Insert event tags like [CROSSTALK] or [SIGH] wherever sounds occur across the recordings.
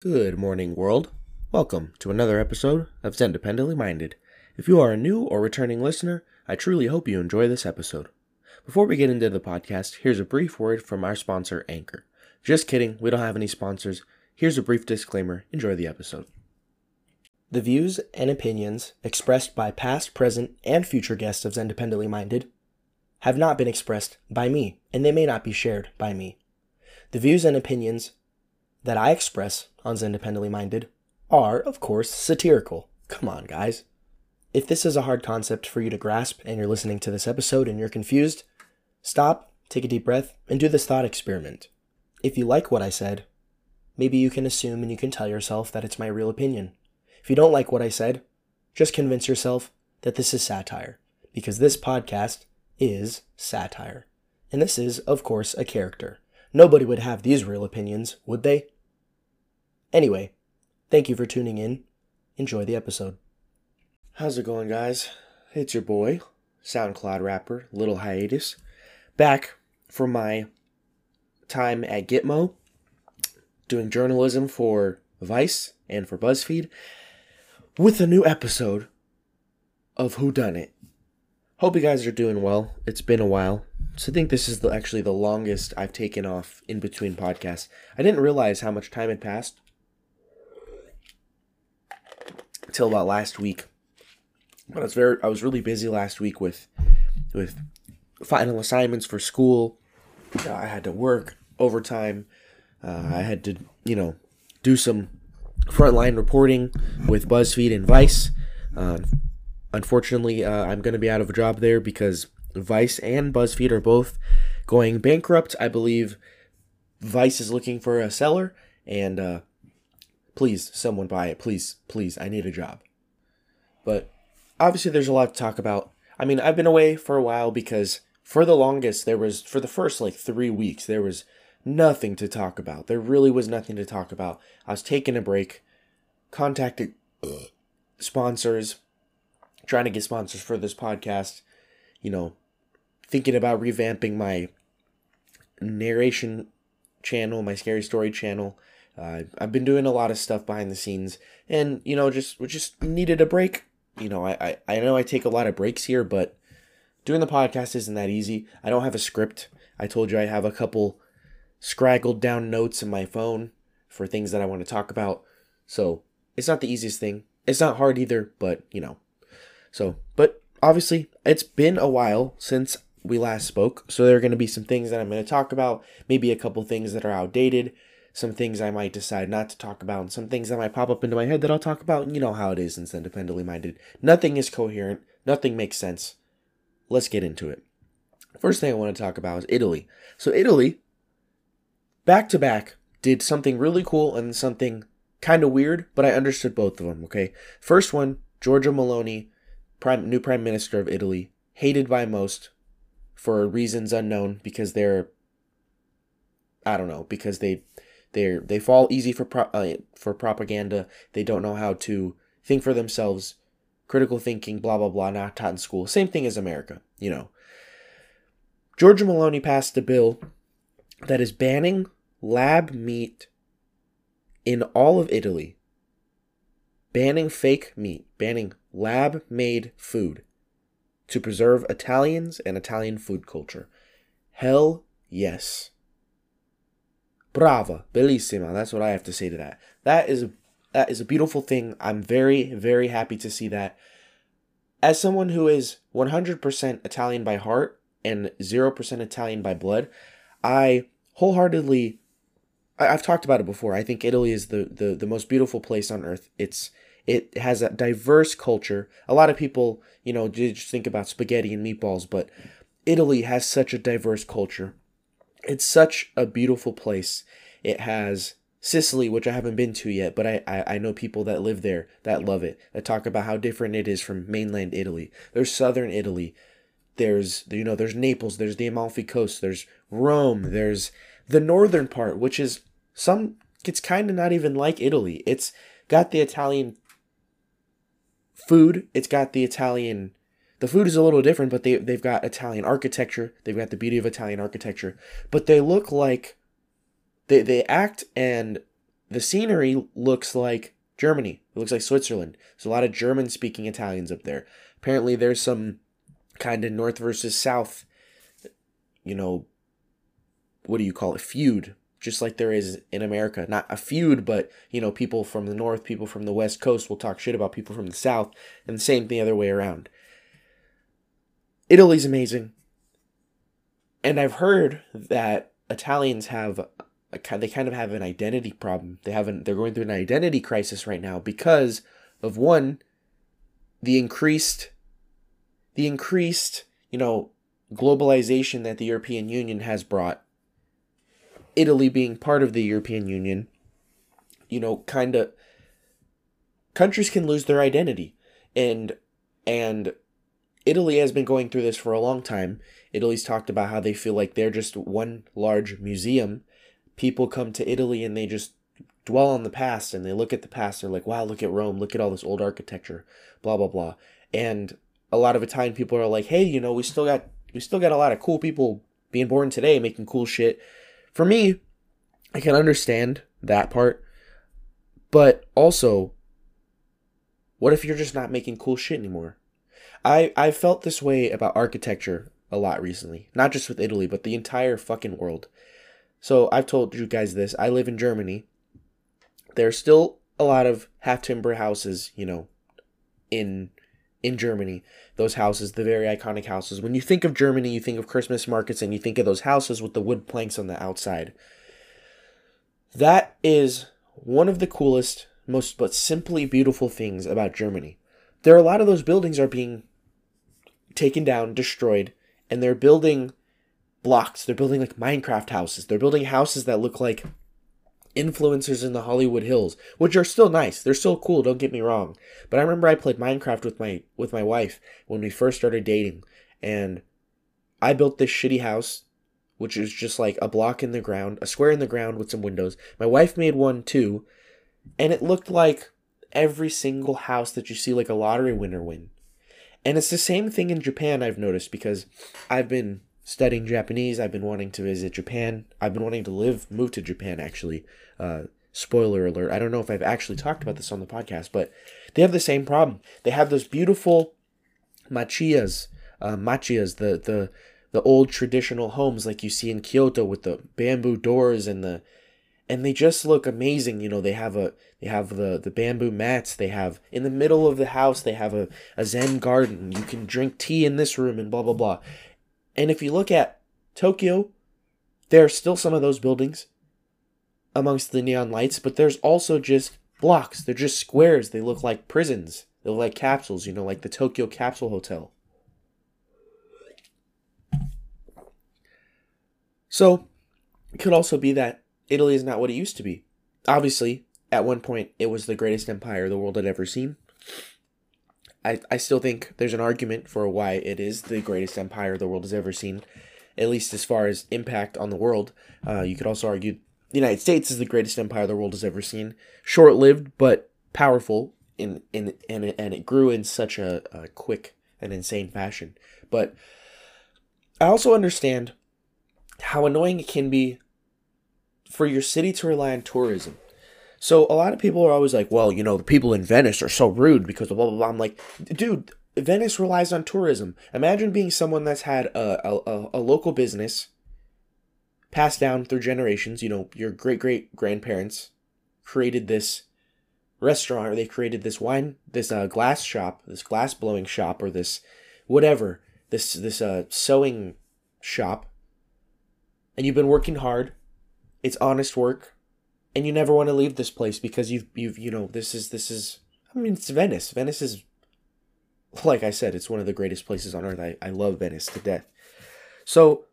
Good morning, world. Welcome to another episode of Xendependently Minded. If you are a new or returning listener, I truly hope you enjoy this episode. Before we get into the podcast, here's a brief word from our sponsor, Anchor. Just kidding, we don't have any sponsors. Here's a brief disclaimer. Enjoy the episode. The views and opinions expressed by past, present, and future guests of Xendependently Minded have not been expressed by me, and they may not be shared by me. The views and opinions that I express on Independently Minded are, of course, satirical. Come on, guys. If this is a hard concept for you to grasp and you're listening to this episode and you're confused, stop, take a deep breath, and do this thought experiment. If you like what I said, maybe you can assume and you can tell yourself that it's my real opinion. If you don't like what I said, just convince yourself that this is satire, because this podcast is satire. And this is, of course, a character. Nobody would have these real opinions, would they? Anyway, thank you for tuning in. Enjoy the episode. How's it going, guys? It's your boy, SoundCloud rapper, Little Hiatus, back from my time at Gitmo, doing journalism for Vice and for BuzzFeed, with a new episode of Who Done It. Hope you guys are doing well. It's been a while. So I think this is the, actually the longest I've taken off in between podcasts. I didn't realize how much time had passed until about last week. But I was very I was really busy last week with with final assignments for school. Uh, I had to work overtime. Uh, I had to you know do some frontline reporting with BuzzFeed and Vice. Uh, unfortunately, I'm going to be out of a job there because Vice and BuzzFeed are both going bankrupt. I believe Vice is looking for a seller, and uh, please, someone buy it. Please, please, I need a job. But obviously, there's a lot to talk about. I mean, I've been away for a while because for the longest, there was, for the first like three weeks, there was nothing to talk about. There really was nothing to talk about. I was taking a break, contacted uh, sponsors, trying to get sponsors for this podcast, you know, thinking about revamping my narration channel, my scary story channel. Uh, I've been doing a lot of stuff behind the scenes, and you know, just just needed a break. You know, I, I I know I take a lot of breaks here, but doing the podcast isn't that easy. I don't have a script. I told you I have a couple scraggled down notes in my phone for things that I want to talk about. So it's not the easiest thing. It's not hard either, but you know. So, but obviously, it's been a while since we last spoke, so there are going to be some things that I'm going to talk about, maybe a couple things that are outdated, some things I might decide not to talk about, and some things that might pop up into my head that I'll talk about, you know how it is since independently minded. Nothing is coherent, nothing makes sense. Let's get into it. First thing I want to talk about is Italy. So, Italy, back to back, did something really cool and something kind of weird, but I understood both of them, okay? First one, Giorgia Meloni, prime, new prime minister of Italy, hated by most, for reasons unknown because they're I don't know because they they they fall easy for pro, uh, for propaganda. They don't know how to think for themselves. Critical thinking, blah blah blah, not taught in school. Same thing as America, you know. Giorgia Meloni passed a bill that is banning lab meat in all of Italy. Banning fake meat, banning lab made food to preserve Italians and Italian food culture. Hell yes. Brava, bellissima. That's what I have to say to that. That is that is a beautiful thing. I'm very very happy to see that. As someone who is 100% Italian by heart and 0% Italian by blood, I wholeheartedly I, have talked about it before. I think Italy is the, the the most beautiful place on earth. It's it has a diverse culture. A lot of people, you know, just think about spaghetti and meatballs, but Italy has such a diverse culture. It's such a beautiful place. It has Sicily, which I haven't been to yet, but I, I, I know people that live there that love it, that talk about how different it is from mainland Italy. There's southern Italy. There's you know, there's Naples, there's the Amalfi Coast, there's Rome, there's the northern part, which is some it's kind of not even like Italy. It's got the Italian food. It's got the Italian. The food is a little different, but they they've got Italian architecture. They've got the beauty of Italian architecture, but they look like they they act and the scenery looks like Germany. It looks like Switzerland. There's a lot of German speaking Italians up there. Apparently, there's some kind of north versus south, you know, what do you call it? Feud, just like there is in America. Not a feud, but, you know, people from the north, people from the west coast will talk shit about people from the south, and the same the other way around. Italy's amazing. And I've heard that Italians have they kind of have an identity problem. They haven't they're going through an identity crisis right now because of one the increased the increased, you know, globalization that the European Union has brought. Italy being part of the European Union, you know, kind of countries can lose their identity. And and Italy has been going through this for a long time. Italy's talked about how they feel like they're just one large museum people come to Italy and they just dwell on the past and they look at the past. They're like, wow, look at Rome, look at all this old architecture, blah blah blah. And a lot of Italian people are like, hey, you know, we still got we still got a lot of cool people being born today making cool shit. For me, I can understand that part, but also, what if you're just not making cool shit anymore? I I felt this way about architecture a lot recently, not just with Italy, but the entire fucking world. So I've told you guys this. I live in Germany. There's still a lot of half timber houses, you know, in in Germany. Those houses, the very iconic houses. When you think of Germany, you think of Christmas markets and you think of those houses with the wood planks on the outside. That is one of the coolest, most but simply beautiful things about Germany. There are a lot of those buildings are being taken down, destroyed, and they're building blocks. They're building like Minecraft houses. They're building houses that look like influencers in the Hollywood Hills, which are still nice. They're still cool, don't get me wrong. But I remember I played Minecraft with my with my wife when we first started dating and I built this shitty house which is just like a block in the ground, a square in the ground with some windows. My wife made one too, and it looked like every single house that you see like a lottery winner win. And it's the same thing in Japan I've noticed because I've been studying Japanese. I've been wanting to visit Japan. I've been wanting to live, move to Japan actually. Uh, spoiler alert. I don't know if I've actually talked about this on the podcast, but they have the same problem. They have those beautiful machias, uh, machiyas, the the the old traditional homes like you see in Kyoto with the bamboo doors and the and they just look amazing. You know, they have a they have the the bamboo mats. They have in the middle of the house they have a, a Zen garden. You can drink tea in this room and blah blah blah. And if you look at Tokyo, there are still some of those buildings amongst the neon lights, but there's also just blocks. They're just squares. They look like prisons. They look like capsules, you know, like the Tokyo Capsule Hotel. So, it could also be that Italy is not what it used to be. Obviously, at one point, it was the greatest empire the world had ever seen. I, I still think there's an argument for why it is the greatest empire the world has ever seen, at least as far as impact on the world. Uh, you could also argue the United States is the greatest empire the world has ever seen. Short lived, but powerful, in, in, and, and it grew in such a, a quick and insane fashion. But I also understand how annoying it can be for your city to rely on tourism. So a lot of people are always like, well, you know, the people in Venice are so rude because blah blah blah. I'm like, dude, Venice relies on tourism. Imagine being someone that's had a, a, a local business passed down through generations. You know, your great great grandparents created this restaurant or they created this wine, this uh, glass shop, this glass blowing shop, or this whatever, this this uh, sewing shop, and you've been working hard. It's honest work and you never want to leave this place because you've you've you know this is this is I mean it's Venice. Venice is like I said, it's one of the greatest places on earth. I, I love Venice to death. So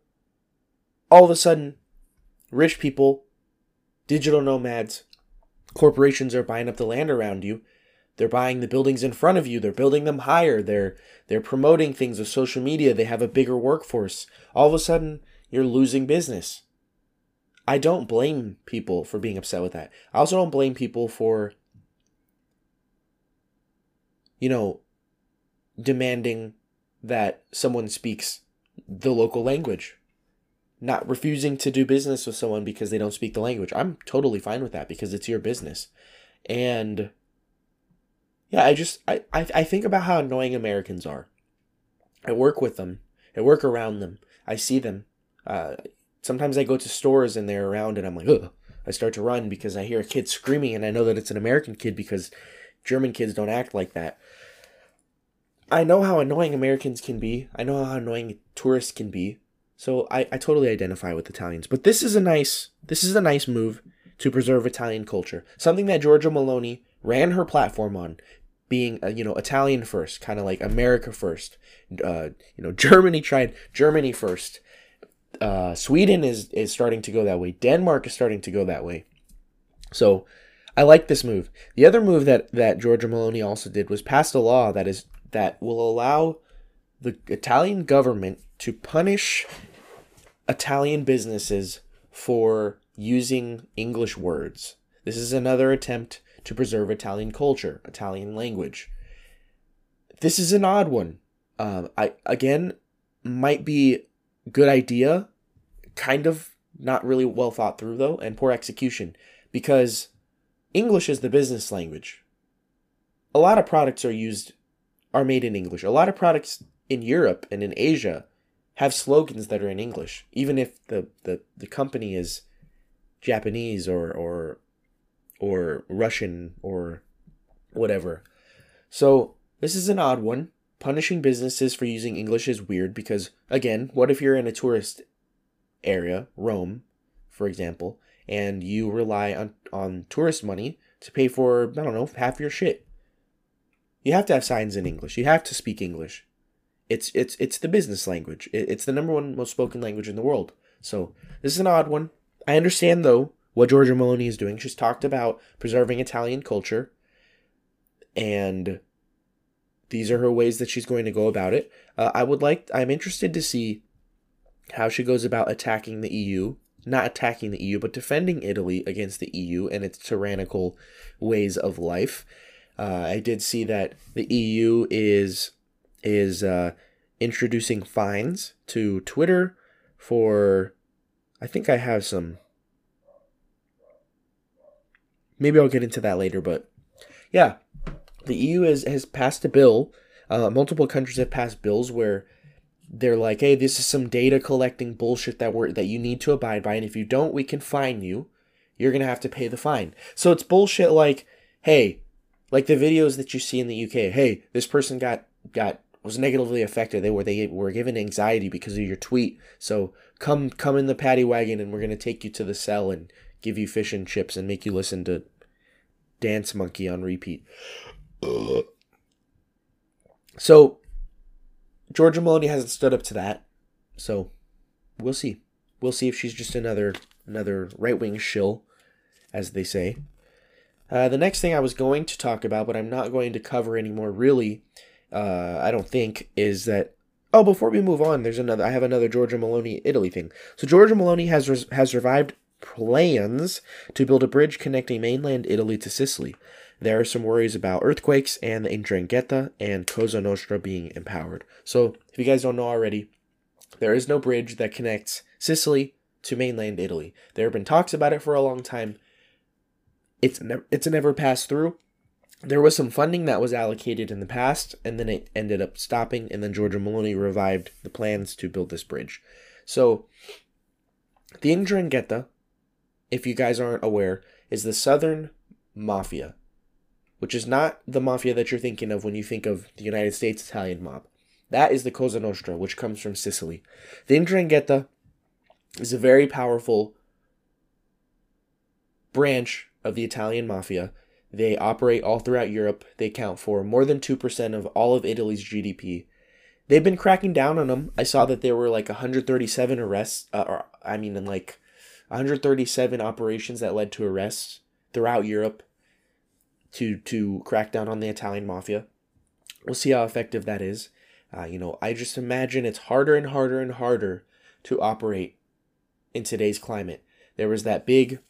all of a sudden, rich people, digital nomads, corporations are buying up the land around you. They're buying the buildings in front of you. They're building them higher. They're they're promoting things with social media. They have a bigger workforce. All of a sudden, you're losing business. I don't blame people for being upset with that. I also don't blame people for, you know, demanding that someone speaks the local language. not refusing to do business with someone because they don't speak the language. I'm totally fine with that because it's your business. And yeah, I just I, I, I think about how annoying Americans are. I work with them. I work around them. I see them. Uh, sometimes I go to stores and they're around and I'm like, ugh. I start to run because I hear a kid screaming and I know that it's an American kid because German kids don't act like that. I know how annoying Americans can be. I know how annoying tourists can be. So I, I totally identify with Italians. But this is a nice this is a nice move to preserve Italian culture. Something that Giorgia Meloni ran her platform on, being uh, you know Italian first, kind of like America first. Uh, you know Germany tried Germany first. Uh, Sweden is is starting to go that way. Denmark is starting to go that way. So I like this move. The other move that that Giorgia Meloni also did was pass a law that is that will allow the Italian government to punish Italian businesses for using English words. This is another attempt to preserve Italian culture, Italian language. This is an odd one. Um, I again might be good idea, kind of not really well thought through though, and poor execution because English is the business language. A lot of products are used are made in English. A lot of products in Europe and in Asia have slogans that are in English, even if the, the, the company is Japanese or or or Russian or whatever. So this is an odd one. Punishing businesses for using English is weird because again, what if you're in a tourist area, Rome, for example, and you rely on, on tourist money to pay for, I don't know, half your shit. You have to have signs in English. You have to speak English. It's it's it's the business language. It's the number one most spoken language in the world. So this is an odd one. I understand though what Giorgia Meloni is doing. She's talked about preserving Italian culture, and these are her ways that she's going to go about it. Uh, I would like. I'm interested to see how she goes about attacking the EU. Not attacking the EU, but defending Italy against the EU and its tyrannical ways of life. Uh, I did see that the EU is is uh, introducing fines to Twitter for. I think I have some. Maybe I'll get into that later, but yeah, the EU has has passed a bill. Uh, multiple countries have passed bills where they're like, "Hey, this is some data collecting bullshit that we're that you need to abide by, and if you don't, we can fine you. You're gonna have to pay the fine." So it's bullshit like, "Hey, like the videos that you see in the UK. Hey, this person got got was negatively affected. They were they were given anxiety because of your tweet. So come come in the paddy wagon and we're gonna take you to the cell and give you fish and chips and make you listen to Dance Monkey on repeat. So Giorgia Meloni hasn't stood up to that. So we'll see. We'll see if she's just another another right wing shill, as they say. Uh, the next thing I was going to talk about, but I'm not going to cover anymore, really, uh, I don't think, is that. Oh, before we move on, there's another. I have another Giorgia Meloni Italy thing. So Giorgia Meloni has res- has revived plans to build a bridge connecting mainland Italy to Sicily. There are some worries about earthquakes and the 'Ndrangheta and Cosa Nostra being empowered. So, if you guys don't know already, there is no bridge that connects Sicily to mainland Italy. There have been talks about it for a long time. It's never it's never passed through. There was some funding that was allocated in the past, and then it ended up stopping. And then Giorgia Meloni revived the plans to build this bridge. So, the 'Ndrangheta, if you guys aren't aware, is the southern mafia, which is not the mafia that you're thinking of when you think of the United States Italian mob. That is the Cosa Nostra, which comes from Sicily. The 'Ndrangheta is a very powerful branch of the Italian mafia. They operate all throughout Europe. They account for more than 2% of all of Italy's GDP. They've been cracking down on them. I saw that there were like 137 arrests, uh, or I mean, like 137 operations that led to arrests throughout Europe to to crack down on the Italian mafia. We'll see how effective that is. Uh, you know, I just imagine it's harder and harder and harder to operate in today's climate. There was that big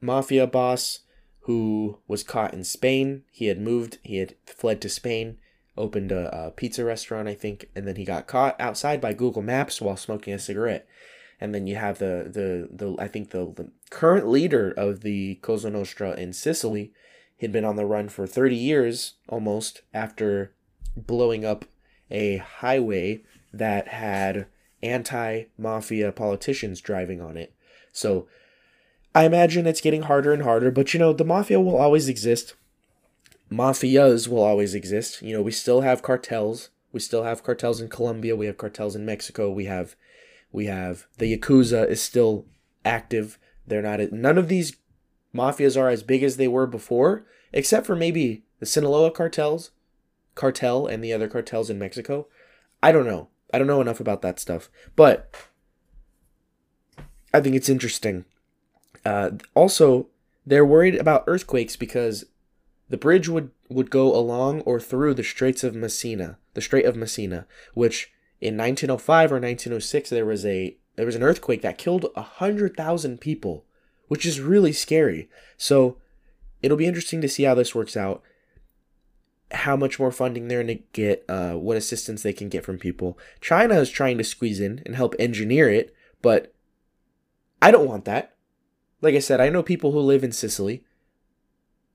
mafia boss who was caught in Spain. He had moved, he had fled to Spain, opened a, a, pizza restaurant, I think, and then he got caught outside by Google Maps while smoking a cigarette. and then you have the the the I think the, the current leader of the Cosa Nostra in Sicily. He'd been on the run for 30 years almost after blowing up a highway that had anti mafia politicians driving on it. So I imagine it's getting harder and harder, but you know, the mafia will always exist. Mafias will always exist. You know, we still have cartels. We still have cartels in Colombia. We have cartels in Mexico. We have, we have the Yakuza is still active. They're not, none of these mafias are as big as they were before, except for maybe the Sinaloa cartels, cartel, and the other cartels in Mexico. I don't know. I don't know enough about that stuff, but I think it's interesting. Uh, also, they're worried about earthquakes because the bridge would, would go along or through the Straits of Messina, the Strait of Messina, which in 1905 or 1906 there was a there was an earthquake that killed a hundred thousand people, which is really scary. So it'll be interesting to see how this works out how much more funding they're going to get, uh, what assistance they can get from people. China is trying to squeeze in and help engineer it, but I don't want that. Like I said, I know people who live in Sicily.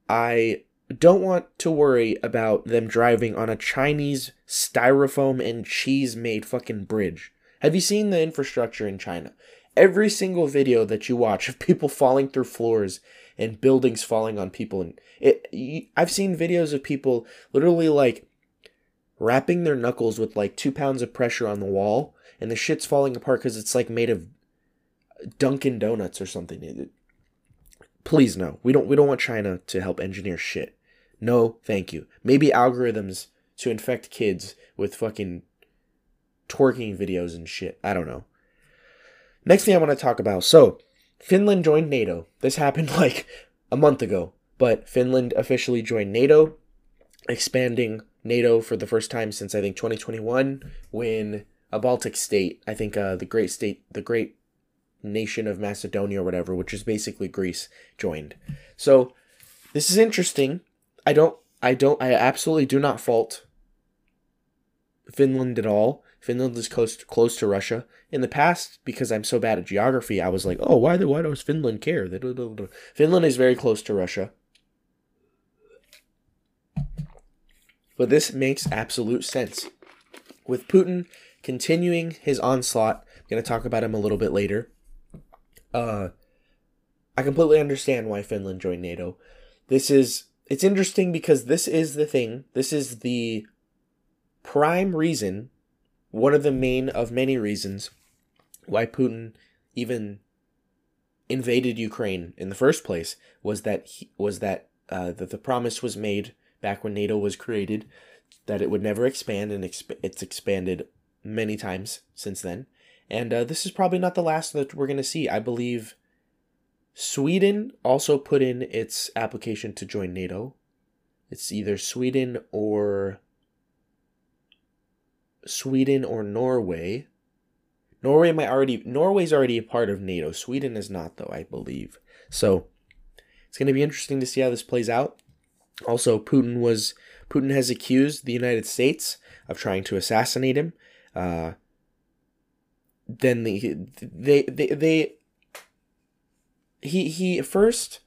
I don't want to worry about them driving on a Chinese styrofoam and cheese made fucking bridge. Have you seen the infrastructure in China? Every single video that you watch of people falling through floors and buildings falling on people and it I've seen videos of people literally like wrapping their knuckles with like two pounds of pressure on the wall and the shit's falling apart because it's like made of Dunkin' Donuts or something. Please no, we don't we don't want China to help engineer shit. No, thank you. Maybe algorithms to infect kids with fucking twerking videos and shit. I don't know. Next thing I want to talk about. So, Finland joined NATO. This happened [LAUGHS] like a month ago, but Finland officially joined NATO, expanding NATO for the first time since I think 2021 when a Baltic state, I think uh, the great state, the great nation of Macedonia or whatever, which is basically Greece, joined. So this is interesting. I don't, I don't, I absolutely do not fault Finland at all. Finland is close close to Russia. In the past, because I'm so bad at geography, I was like, oh, why, why does Finland care? Finland is very close to Russia. But this makes absolute sense. With Putin continuing his onslaught, I'm going to talk about him a little bit later. Uh, I completely understand why Finland joined NATO. This is it's interesting because this is the thing. This is the prime reason one of the main of many reasons why Putin even invaded Ukraine in the first place was that he, was that uh, that the promise was made back when NATO was created that it would never expand and exp- it's expanded many times since then. And uh, this is probably not the last that we're going to see. I believe Sweden also put in its application to join NATO. It's either Sweden or Sweden or Norway. Norway might already Norway's already a part of NATO. Sweden is not though, I believe. So it's going to be interesting to see how this plays out. Also, Putin was Putin has accused the United States of trying to assassinate him. Uh, then the they they they he he first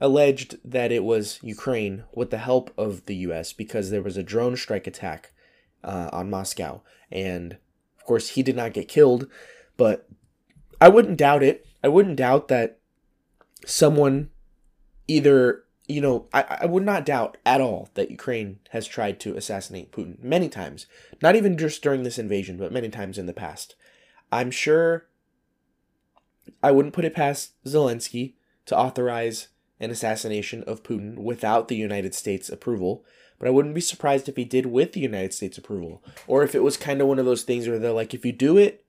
alleged that it was Ukraine with the help of the U.S. because there was a drone strike attack uh, on Moscow. And of course, he did not get killed, but I wouldn't doubt it. I wouldn't doubt that someone either, you know, I, I would not doubt at all that Ukraine has tried to assassinate Putin many times. Not even just during this invasion, but many times in the past. I'm sure I wouldn't put it past Zelensky to authorize an assassination of Putin without the United States approval but I wouldn't be surprised if he did with the United States approval. Or if it was kind of one of those things where they're like, if you do it,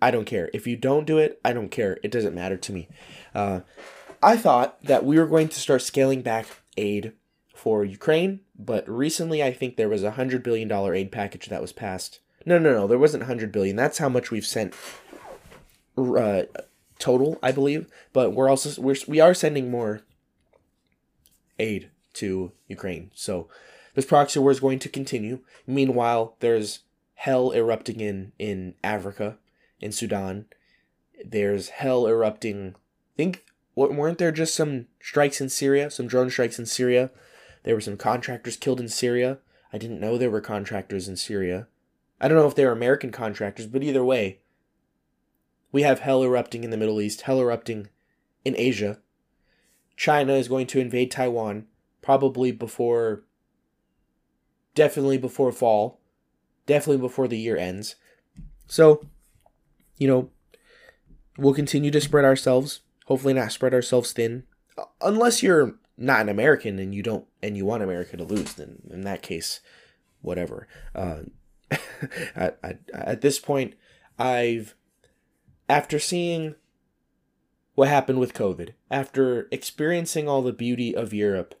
I don't care. If you don't do it, I don't care. It doesn't matter to me. Uh, I thought that we were going to start scaling back aid for Ukraine, but recently I think there was a $100 billion aid package that was passed. No, no, no, there wasn't 100 billion. That's how much we've sent uh, total, I believe. But we're also we're we are sending more aid to Ukraine. So this proxy war is going to continue. Meanwhile, there's hell erupting in in Africa, in Sudan, There's hell erupting. Think weren't there just some strikes in Syria, some drone strikes in Syria? There were some contractors killed in Syria. I didn't know there were contractors in Syria. I don't know if they were American contractors, but either way, we have hell erupting in the Middle East, hell erupting in Asia. China is going to invade Taiwan probably before definitely before fall, definitely before the year ends. So, you know, we'll continue to spread ourselves, hopefully not spread ourselves thin. Unless you're not an American and you don't and you want America to lose, then in that case, whatever. Uh, [LAUGHS] at this point, I've after seeing what happened with COVID, after experiencing all the beauty of Europe,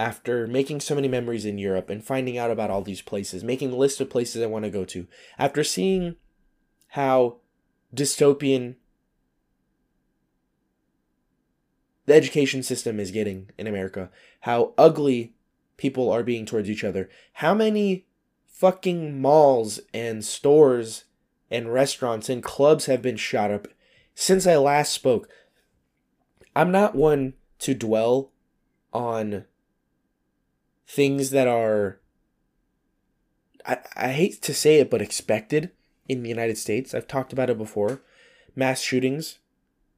after making so many memories in Europe and finding out about all these places, making a list of places I want to go to, after seeing how dystopian the education system is getting in America, how ugly people are being towards each other, how many fucking malls and stores and restaurants and clubs have been shot up since I last spoke. I'm not one to dwell on things that are I, I hate to say it but expected in the United States. I've talked about it before. Mass shootings,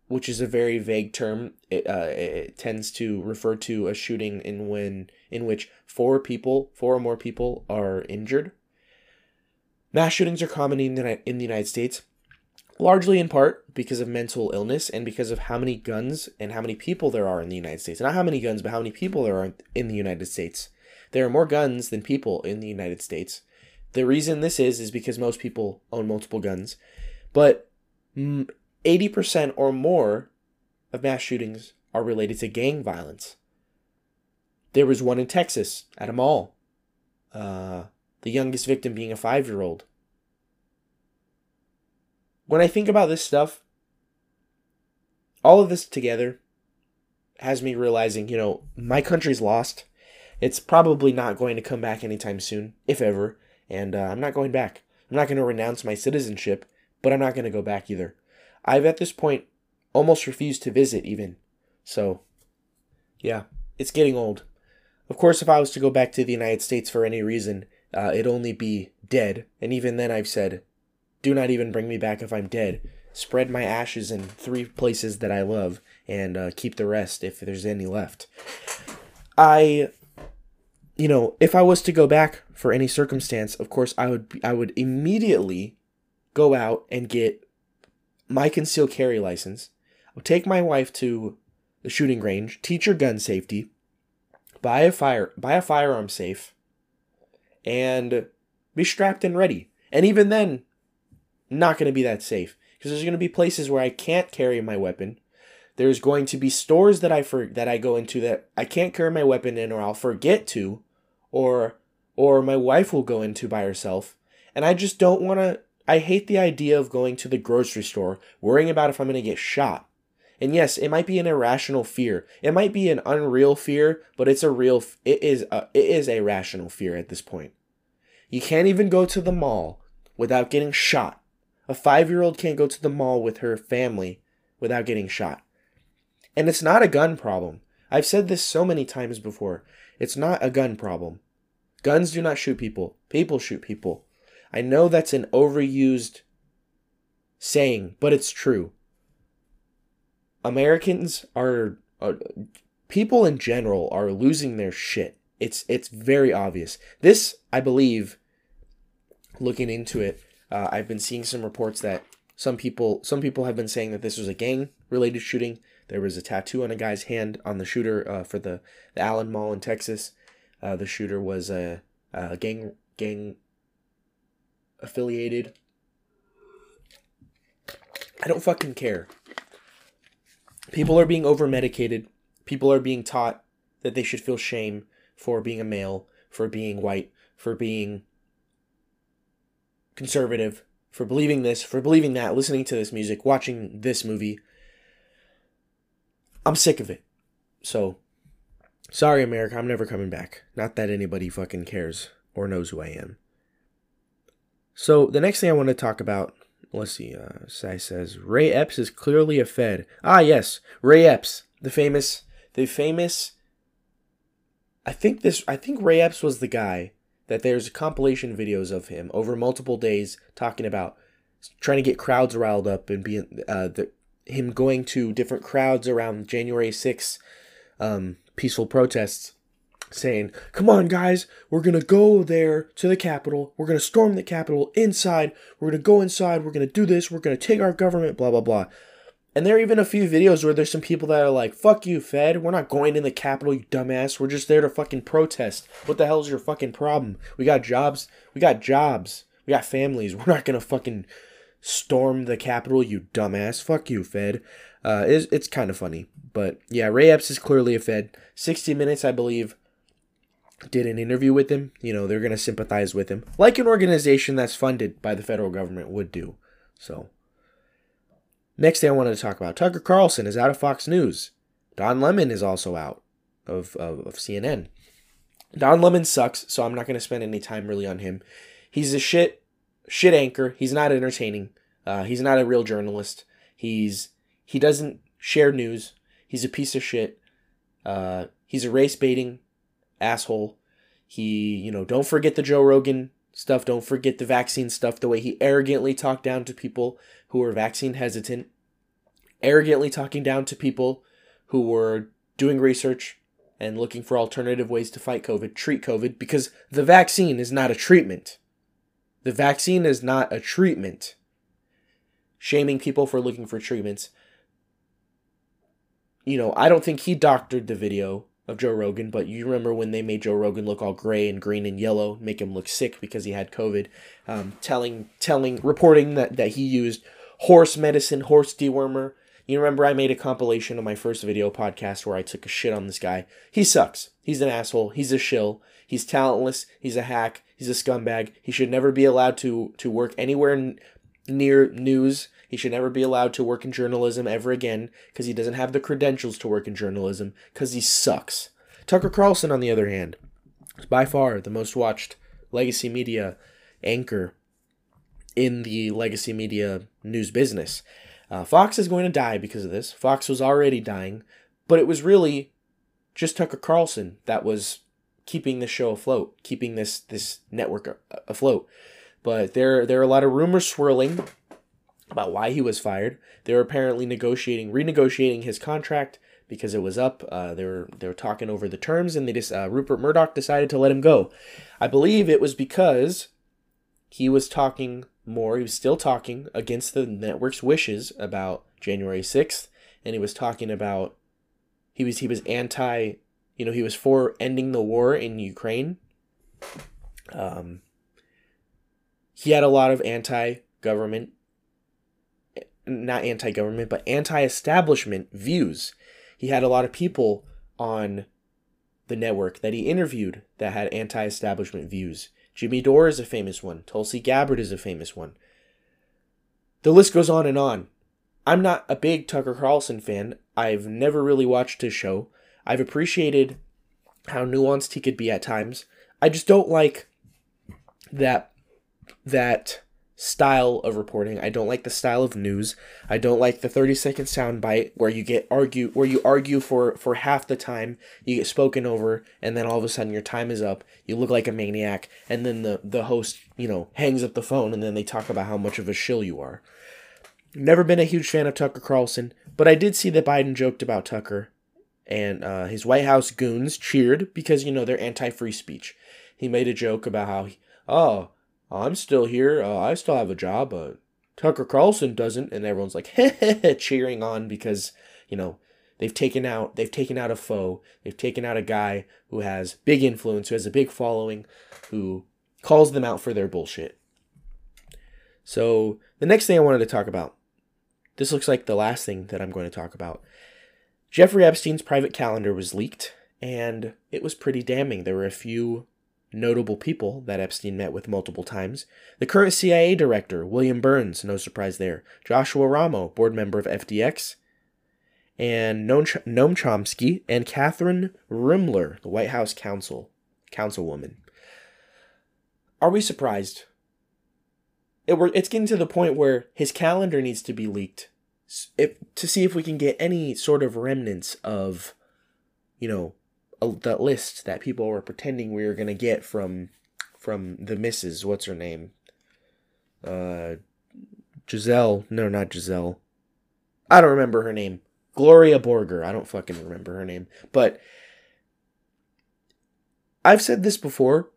which is a very vague term, it, uh, it tends to refer to a shooting in when in which four people, four or more people are injured. Mass shootings are common in the, in the United States, largely in part because of mental illness and because of how many guns and how many people there are in the United States. Not how many guns, but how many people there are in the United States. There are more guns than people in the United States. The reason this is is because most people own multiple guns, but 80% or more of mass shootings are related to gang violence. There was one in Texas at a mall. Uh, the youngest victim being a five year old. When I think about this stuff, all of this together has me realizing, you know, my country's lost. It's probably not going to come back anytime soon, if ever, and uh, I'm not going back. I'm not going to renounce my citizenship, but I'm not going to go back either. I've at this point almost refused to visit, even. So, yeah, it's getting old. Of course, if I was to go back to the United States for any reason, uh, it'd only be dead. And even then, I've said, do not even bring me back if I'm dead. Spread my ashes in three places that I love and uh, keep the rest if there's any left. I, you know, if I was to go back for any circumstance, of course, I would I would immediately go out and get my concealed carry license. I'll take my wife to the shooting range, teach her gun safety, buy a fire buy a firearm safe, and be strapped and ready. And even then, not going to be that safe because there's going to be places where I can't carry my weapon. There's going to be stores that I for that I go into that I can't carry my weapon in, or I'll forget to, or or my wife will go into by herself, and I just don't want to. I hate the idea of going to the grocery store worrying about if I'm going to get shot. And yes, it might be an irrational fear. It might be an unreal fear, but it's a real. It is a, it is a rational fear at this point. You can't even go to the mall without getting shot. A five year old can't go to the mall with her family without getting shot. And it's not a gun problem. I've said this so many times before. It's not a gun problem. Guns do not shoot people, people shoot people. I know that's an overused saying, but it's true. Americans are, are people in general are losing their shit. It's it's very obvious. This, I believe, looking into it, uh, I've been seeing some reports that some people some people have been saying that this was a gang related shooting. There was a tattoo on a guy's hand on the shooter uh, for the, the Allen Mall in Texas. Uh, the shooter was a, a gang gang affiliated. I don't fucking care. People are being over medicated. People are being taught that they should feel shame for being a male, for being white, for being conservative, for believing this, for believing that, listening to this music, watching this movie. I'm sick of it. So, sorry, America, I'm never coming back. Not that anybody fucking cares or knows who I am. So, the next thing I want to talk about let's see. Uh, Sai says Ray Epps is clearly a Fed. Ah, yes, Ray Epps, the famous, the famous. I think this. I think Ray Epps was the guy that there's compilation videos of him over multiple days talking about trying to get crowds riled up and being uh, the, him going to different crowds around January 6th um, peaceful protests saying, Come on, guys, we're going to go there to the Capitol. We're going to storm the Capitol inside. We're going to go inside. We're going to do this. We're going to take our government, blah, blah, blah. And there are even a few videos where there's some people that are like, fuck you, Fed. We're not going in the Capitol, you dumbass. We're just there to fucking protest. What the hell is your fucking problem? We got jobs. We got jobs. We got families. We're not going to fucking storm the Capitol, you dumbass. Fuck you, Fed. Uh, it's, it's kind of funny. But yeah, Ray Epps is clearly a Fed. 60 Minutes, I believe, did an interview with him. You know, they're going to sympathize with him, like an organization that's funded by the federal government would do. So, next thing I wanted to talk about Tucker Carlson is out of Fox News. Don Lemon is also out of, of, of CNN. Don Lemon sucks, so I'm not going to spend any time really on him. He's a shit shit anchor. He's not entertaining. Uh, he's not a real journalist. He's he doesn't share news. He's a piece of shit. Uh, he's a race baiting asshole. He, you know, don't forget the Joe Rogan stuff. Don't forget the vaccine stuff. The way he arrogantly talked down to people who were vaccine hesitant, arrogantly talking down to people who were doing research and looking for alternative ways to fight COVID, treat COVID, because the vaccine is not a treatment. The vaccine is not a treatment. Shaming people for looking for treatments. You know, I don't think he doctored the video of Joe Rogan, but you remember when they made Joe Rogan look all gray and green and yellow, make him look sick because he had COVID, um, telling, telling, reporting that, that he used horse medicine, horse dewormer. You remember I made a compilation of my first video podcast where I took a shit on this guy. He sucks. He's an asshole. He's a shill. He's talentless. He's a hack. He's a scumbag. He should never be allowed to to work anywhere n- near news. He should never be allowed to work in journalism ever again because he doesn't have the credentials to work in journalism because he sucks. Tucker Carlson, on the other hand, is by far the most watched legacy media anchor in the legacy media news business. Uh, Fox is going to die because of this. Fox was already dying, but it was really just Tucker Carlson that was keeping the show afloat, keeping this this network afloat. But there there are a lot of rumors swirling about why he was fired. They were apparently negotiating renegotiating his contract because it was up. Uh, they were they were talking over the terms, and they just uh, Rupert Murdoch decided to let him go. I believe it was because he was talking more. He was still talking against the network's wishes about January sixth, and he was talking about he was he was anti you know, he was for ending the war in Ukraine. Um, he had a lot of anti government, not anti government, but anti establishment views. He had a lot of people on the network that he interviewed that had anti establishment views. Jimmy Dore is a famous one, Tulsi Gabbard is a famous one. The list goes on and on. I'm not a big Tucker Carlson fan. I've never really watched his show. I've appreciated how nuanced he could be at times. I just don't like that that style of reporting. I don't like the style of news. I don't like the 30 second soundbite where you get argue where you argue for for half the time, you get spoken over and then all of a sudden your time is up. You look like a maniac and then the the host, you know, hangs up the phone and then they talk about how much of a shill you are. Never been a huge fan of Tucker Carlson, but I did see that Biden joked about Tucker and uh, his White House goons cheered because you know they're anti-free speech. He made a joke about how, oh, I'm still here. Uh, I still have a job, but Tucker Carlson doesn't, and everyone's like [LAUGHS] cheering on because you know they've taken out they've taken out a foe. They've taken out a guy who has big influence, who has a big following, who calls them out for their bullshit. So the next thing I wanted to talk about. This looks like the last thing that I'm going to talk about Jeffrey Epstein's private calendar was leaked, and it was pretty damning. There were a few notable people that Epstein met with multiple times. The current CIA director, William Burns, no surprise there. Joshua Ramo, board member of FDX. And Noam Chomsky and Kathryn Ruemmler, the White House counsel, councilwoman. Are we surprised? it, it's getting to the point where his calendar needs to be leaked if, to see if we can get any sort of remnants of, you know, a, that list that people were pretending we were gonna get from from the missus. What's her name? Uh, Giselle. No, not Giselle. I don't remember her name. Gloria Borger. I don't fucking remember her name. But I've said this before.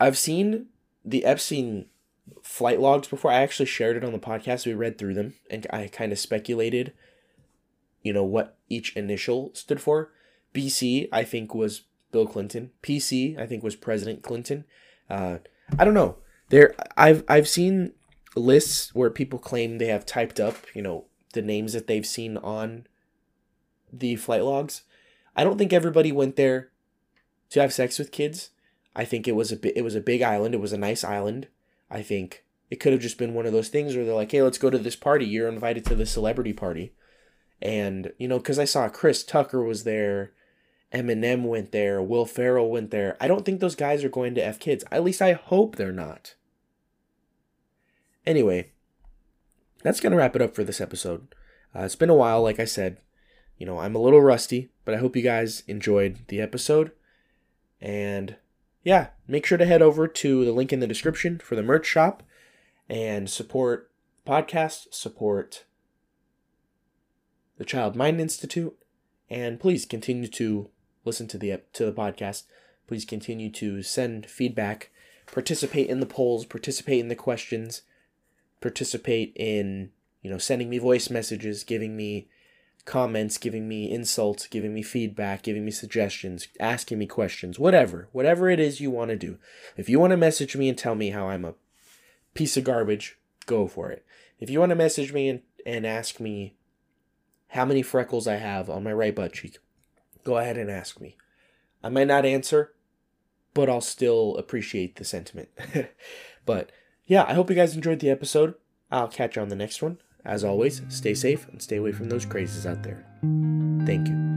I've seen the Epstein flight logs before. I actually shared it on the podcast. We read through them and I kind of speculated, you know, what each initial stood for. BC, I think, was Bill Clinton. PC, I think, was President Clinton. Uh, I don't know. There, I've I've seen lists where people claim they have typed up, you know, the names that they've seen on the flight logs. I don't think everybody went there to have sex with kids. I think it was a bit, it was a big island. It was a nice island. I think it could have just been one of those things where they're like, "Hey, let's go to this party. You're invited to the celebrity party." And, you know, cuz I saw Chris Tucker was there, Eminem went there, Will Ferrell went there. I don't think those guys are going to F kids. At least I hope they're not. Anyway, that's going to wrap it up for this episode. Uh, it's been a while, like I said. You know, I'm a little rusty, but I hope you guys enjoyed the episode. And yeah, make sure to head over to the link in the description for the merch shop and support podcast, support the Child Mind Institute, and please continue to listen to the to the podcast. Please continue to send feedback, participate in the polls, participate in the questions, participate in you know sending me voice messages, giving me comments, giving me insults, giving me feedback, giving me suggestions, asking me questions, whatever, whatever it is you want to do. If you want to message me and tell me how I'm a piece of garbage, go for it. If you want to message me and, and ask me how many freckles I have on my right butt cheek, go ahead and ask me. I might not answer, but I'll still appreciate the sentiment. [LAUGHS] but yeah, I hope you guys enjoyed the episode. I'll catch you on the next one. As always, stay safe and stay away from those crazes out there. Thank you.